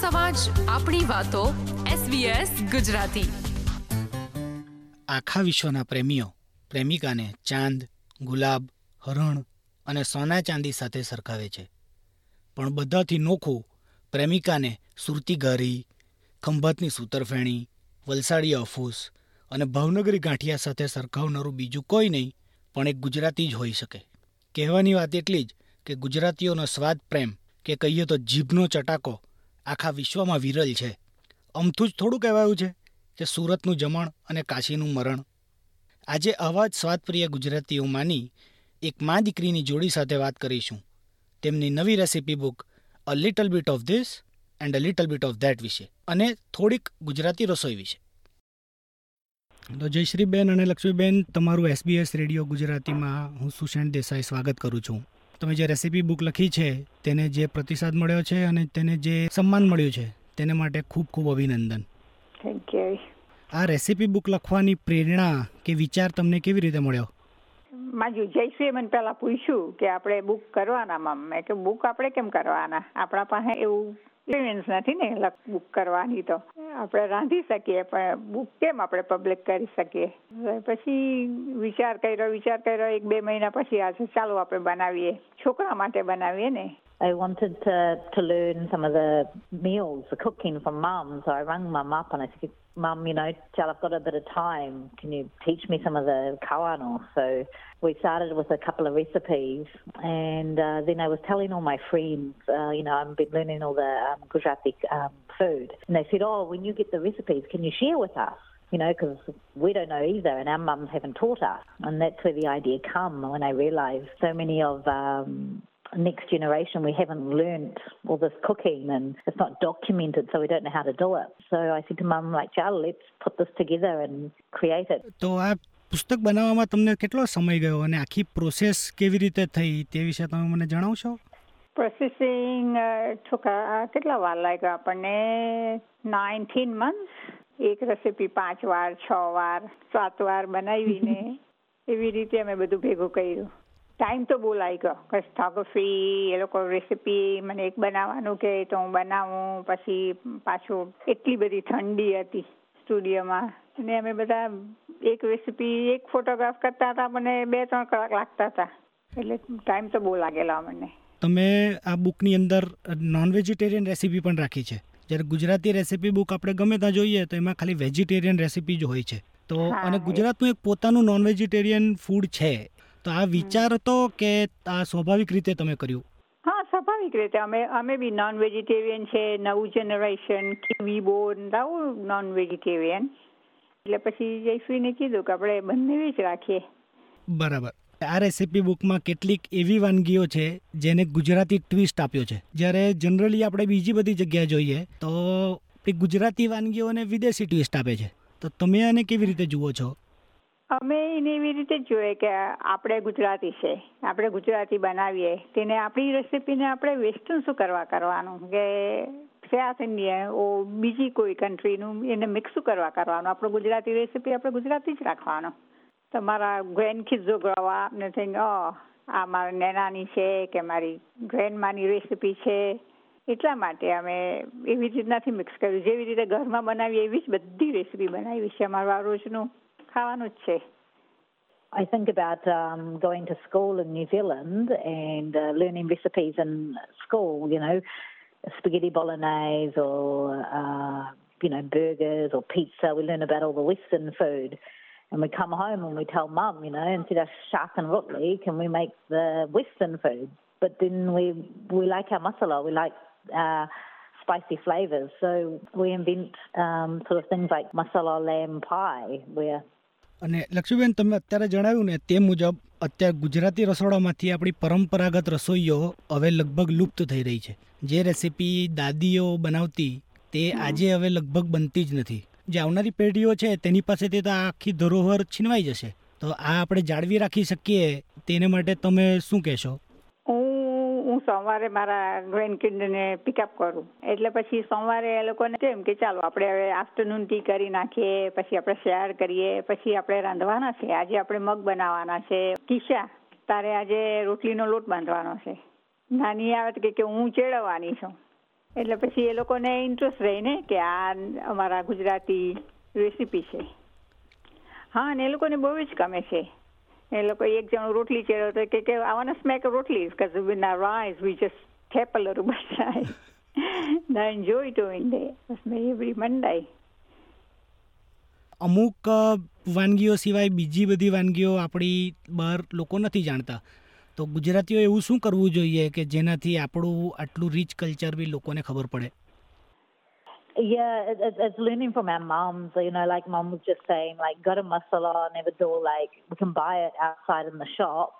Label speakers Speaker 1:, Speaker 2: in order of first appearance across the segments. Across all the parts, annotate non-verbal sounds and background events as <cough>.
Speaker 1: સમાજ આપણી વાતો SBS ગુજરાતી.
Speaker 2: આખા વિશ્વના પ્રેમીઓ, પ્રેમિકાને ચાંદ, ગુલાબ, હરણ અને સોના ચાંદી સાથે સરખાવે છે. પણ બધાથી નોખું પ્રેમિકાને સુરતી ઘારી ખંભાતની સૂતરફેણી, વલસાડી અફૂસ અને ભાવનગરી ગાંઠિયા સાથે સરખાવનારું બીજું કોઈ નહીં, પણ એક ગુજરાતી જ હોઈ શકે. કહેવાની વાત એટલી જ કે ગુજરાતીઓનો સ્વાદ પ્રેમ કે કહીએ તો જીભનો ચટાકો આખા વિશ્વમાં વિરલ છે. અમથું જ થોડું કહેવાયું છે કે સુરતનું જમણ અને કાશીનું મરણ. આજે આવા જ સ્વાદપ્રિય ગુજરાતીઓમાંની એક મા દીકરીની જોડી સાથે વાત કરીશું. તેમની નવી recipe book a little bit of this and a little bit of that વિશે અને થોડીક ગુજરાતી રસોઈ વિશે. તો જયશ્રીબેન અને લક્ષ્મીબેન, તમારું એસબીએસ રેડિયો ગુજરાતીમાં હું સુશેન દેસાઈ સ્વાગત કરું છું. તમે જે રેસિપી બુક લખી છે તેને જે પ્રતિસાદ મળ્યો છે અને તેને જે સન્માન મળ્યું છે તેને માટે ખૂબ ખૂબ અભિનંદન.
Speaker 3: થેન્ક યુ
Speaker 2: આ રેસીપી બુક લખવાની પ્રેરણા કે વિચાર તમને કેવી રીતે મળ્યો?
Speaker 3: માજુ જયશ્રીએ મને પહેલાં પૂછ્યું કે આપણે બુક કરવાના મમ મેં કે બુક આપણે કેમ કરવાના? આપણા પાસે એવું એક્સપિરિયન્સ નથી ને બુક કરવાની તો. આપણે રાંધી શકીએ, પણ બુક કેમ આપણે પબ્લિક કરી શકીએ? પછી વિચાર કર્યો વિચાર કર્યો, એક બે મહિના પછી આ ચાલો આપણે બનાવીએ. છોકરા માટે બનાવીએ ને.
Speaker 4: I wanted to, to learn some of the meals, the cooking from mum. So I rang mum up and I said, Mum, you know, Chal, I've got a bit of time. Can you teach me some of the kawano? So we started with a couple of recipes and uh, then I was telling all my friends, uh, you know, I've been learning all the um, Gujarati um, food. And they said, oh, when you get the recipes, can you share with us? you know, because we don't know either, and our mums haven't taught us. And that's where the idea come when I realised so many of um, next generation, we haven't learnt all this cooking and it's not documented, so we don't know how to do it. So I said to mum, like, Charlie, let's put this together and create it.
Speaker 2: તો આ પુસ્તક બનાવવામાં તમને કેટલો સમય ગયો અને આખી પ્રોસેસ કેવી રીતે થઈ તે વિશે તમે મને જણાવશો
Speaker 3: પ્રોસેસિંગ છોકરા કેટલા વાર લાગ્યો આપણને નાઇન્ટીન મંથ્સ એક રેસીપી પાંચ વાર છ વાર સાત વાર બનાવીને <laughs> એવી રીતે અમે બધું ભેગું કર્યું ટાઈમ તો બહુ લાગ્યો. કસ્ટોગ્રાફી એ લોકો રેસીપી મને એક બનાવવાનું કે તો હું બનાવું પછી પાછું એટલી બધી ઠંડી હતી સ્ટુડિયોમાં અને અમે બધા એક રેસીપી એક ફોટોગ્રાફ કરતા હતા મને બે ત્રણ કલાક લાગતા હતા. એટલે ટાઈમ તો બહુ લાગેલો મને
Speaker 2: તમે આ બુકની અંદર નોન વેજીટેરિયન રેસીપી પણ રાખી છે. જ્યારે ગુજરાતી રેસીપી બુક આપણે ગમે ત્યાં જોઈએ તો એમાં ખાલી વેજીટેરિયન રેસીપી જ હોય છે. તો અને ગુજરાતનું એક પોતાનું નોન વેજીટેરિયન ફૂડ છે તો આ વિચાર હતો કે આ સ્વાભાવિક રીતે તમે કર્યું?
Speaker 3: હા સ્વાભાવિક રીતે. અમે અમે બી નોન વેજીટેરિયન છે નવું જનરેશન કીવી બોર્ન આવું નોન વેજીટેરિયન એટલે પછી જયશ્રીને કીધું કે આપણે બંને જ રાખીએ.
Speaker 2: બરાબર. આ રેસીપી બુકમાં કેટલીક એવી વાનગીઓ છે જેને ગુજરાતી ટ્વિસ્ટ આપ્યો છે. જ્યારે જનરલી આપણે બીજી બધી જગ્યાએ જોઈએ તો ગુજરાતી વાનગીઓને વિદેશી ટ્વિસ્ટ આપે છે. તો તમે આને કેવી રીતે જુઓ છો?
Speaker 3: અમે એને એવી રીતે જોઈએ કે આપણે ગુજરાતી છે, આપણે ગુજરાતી બનાવીએ, તેને આપણી રેસીપીને આપણે વેસ્ટર્ન શું કરવા કરવાનું? કે સાઉથ ઇન્ડિયન ઓ બીજી કોઈ કન્ટ્રીનું એને મિક્સ કરવા કરવાનું? આપણું ગુજરાતી રેસીપી આપણે ગુજરાતી જ રાખવાનું. તમારા ગ્રેન ખીજો ગળવા ને થિંગ આ મારા નેનાની છે કે મારી ગ્રેન્ડમાની રેસીપી છે. એટલા માટે અમે એવી જ નથી મિક્સ કર્યું. જેવી રીતે ઘરમાં બનાવીએ એવી જ બધી રેસીપી બનાવી છે અમારા રોજનું. খাওয়ানোর
Speaker 4: I think about um, going to school in New Zealand and uh, learning recipes in school, you know, spaghetti bolognese or, uh, you know, burgers or pizza. We learn about all the Western food. And we come home and we tell mum, you know, instead of shark and rotley, can we make the Western food? But then we, we like our masala, we like uh, spicy flavours. So we invent um, sort of things like masala lamb pie, where
Speaker 2: અને લક્ષ્મીબેન તમે અત્યારે જણાવ્યું ને તે મુજબ અત્યારે ગુજરાતી રસોડામાંથી આપણી પરંપરાગત રસોઈઓ હવે લગભગ લુપ્ત થઈ રહી છે. જે રેસીપી દાદીઓ બનાવતી તે આજે હવે લગભગ બનતી જ નથી. જે આવનારી પેઢીઓ છે તેની પાસેથી તો આખી ધરોહર છીનવાઈ જશે. તો આ આપણે જાળવી રાખી શકીએ તેને માટે તમે શું કહેશો?
Speaker 3: હું સોમવારે મારા ગ્રેન્ડ કિડને પિકઅપ કરું. એટલે પછી સોમવારે એ લોકોને કેમ કે ચાલો, આપણે હવે આફ્ટરનૂન ટી કરી નાખીએ, પછી આપણે શેર કરીએ, પછી આપણે રાંધવાના છે. આજે આપણે મગ બનાવવાના છે. કિશા તારે આજે રોટલીનો લોટ બાંધવાનો છે. નાની આવે તો કે હું ચેડવવાની છું. એટલે પછી એ લોકોને ઇન્ટરેસ્ટ રહીને કે આ અમારા ગુજરાતી રેસીપી છે. હા, અને એ લોકોને બહુ જ ગમે છે. એ લોકો એક જણો રોટલી ચેડ્યો તો કે કે આઈ સ્મેક રોટલી because with our rice we just tap a little bit. <laughs> Right they enjoy doing that. that's me every
Speaker 2: અમુક વાનગીઓ સિવાય બીજી બધી વાનગીઓ આપણી બહાર લોકો નથી જાણતા. તો ગુજરાતીઓ એવું શું કરવું જોઈએ કે જેનાથી આપણું આટલું રીચ કલ્ચર બી લોકોને ખબર પડે?
Speaker 4: Yeah, it, it, it's learning from our mums. You know, like mum was just saying, like garam masala, never do like we can buy it outside in the shop.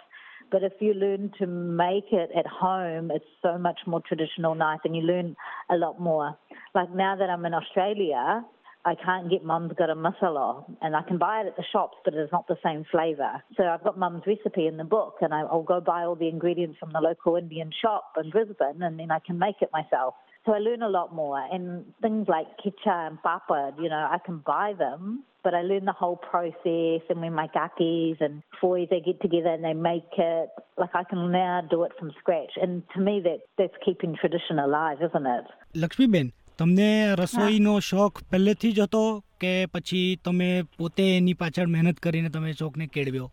Speaker 4: But if you learn to make it at home, it's so much more traditional, nice, and you learn a lot more. Like now that I'm in Australia, I can't get mum's garam masala, and I can buy it at the shops, but it's not the same flavour. So I've got mum's recipe in the book, and I'll go buy all the ingredients from the local Indian shop in Brisbane, and then I can make it myself. So I learn a lot more. And things like kicha and papad, you know, I can buy them, but I learn the whole process. And when my kakis and boys, they get together and they make it, like I can now do it from scratch. And to me, that that's keeping tradition alive, isn't it?
Speaker 2: Laxmiben તમને રસોઈનો શોખ પહેલેથી જ હતો કે પછી તમે પોતે એની પાછળ મહેનત કરીને તમે શોખને કેળવ્યો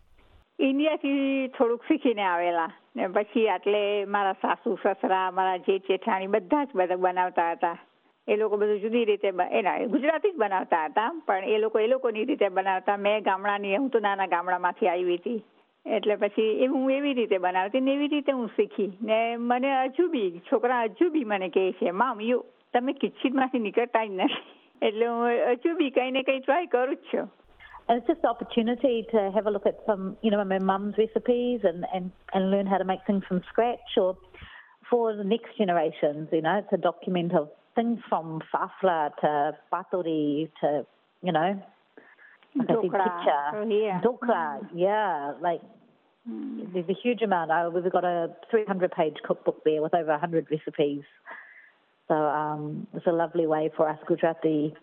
Speaker 3: ઇન્ડિયાથી થોડુંક શીખીને આવેલા ને પછી આટલે મારા સાસુ, સસરા, મારા જે જેઠાણી બધા જ બધા બનાવતા હતા. એ લોકો બધું જુદી રીતે એના ગુજરાતી જ બનાવતા હતા, પણ એ લોકો એ લોકોની રીતે બનાવતા. મેં ગામડાની, હું તો નાના ગામડામાંથી આવી હતી. એટલે પછી એ હું એવી રીતે બનાવતી ને એવી રીતે હું શીખી. ને મને હજુ બી, છોકરા હજુ બી મને કહે છે, મામ, યુ, તમે કિચનમાંથી નીકળતા જ નથી. એટલે હું હજુ બી કંઈ ને કંઈ ટ્રાય કરું જ છું.
Speaker 4: And it's just the opportunity to have a look at some, you know, my mum's recipes and, and, and learn how to make things from scratch or for the next generations, you know, it's a document of things from fafla to paturi to, you know, like I
Speaker 3: Dokra.
Speaker 4: kicha,
Speaker 3: Oh, yeah.
Speaker 4: dokra, yeah, like there's a huge amount. Uh, we've got a 300 page cookbook there with over 100 recipes. So um, it's a lovely way for us Gujarati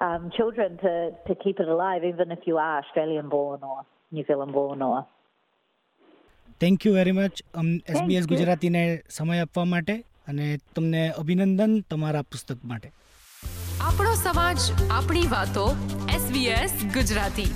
Speaker 4: um, children to, to keep it alive, even if you are Australian born or New Zealand born or.
Speaker 2: Thank you very much
Speaker 3: SBS
Speaker 2: ગુજરાતીને સમય આપવા માટે અને તમને અભિનંદન તમારા પુસ્તક માટે
Speaker 1: આપણો સમાજ આપણી વાતો એસબીએસ ગુજરાતી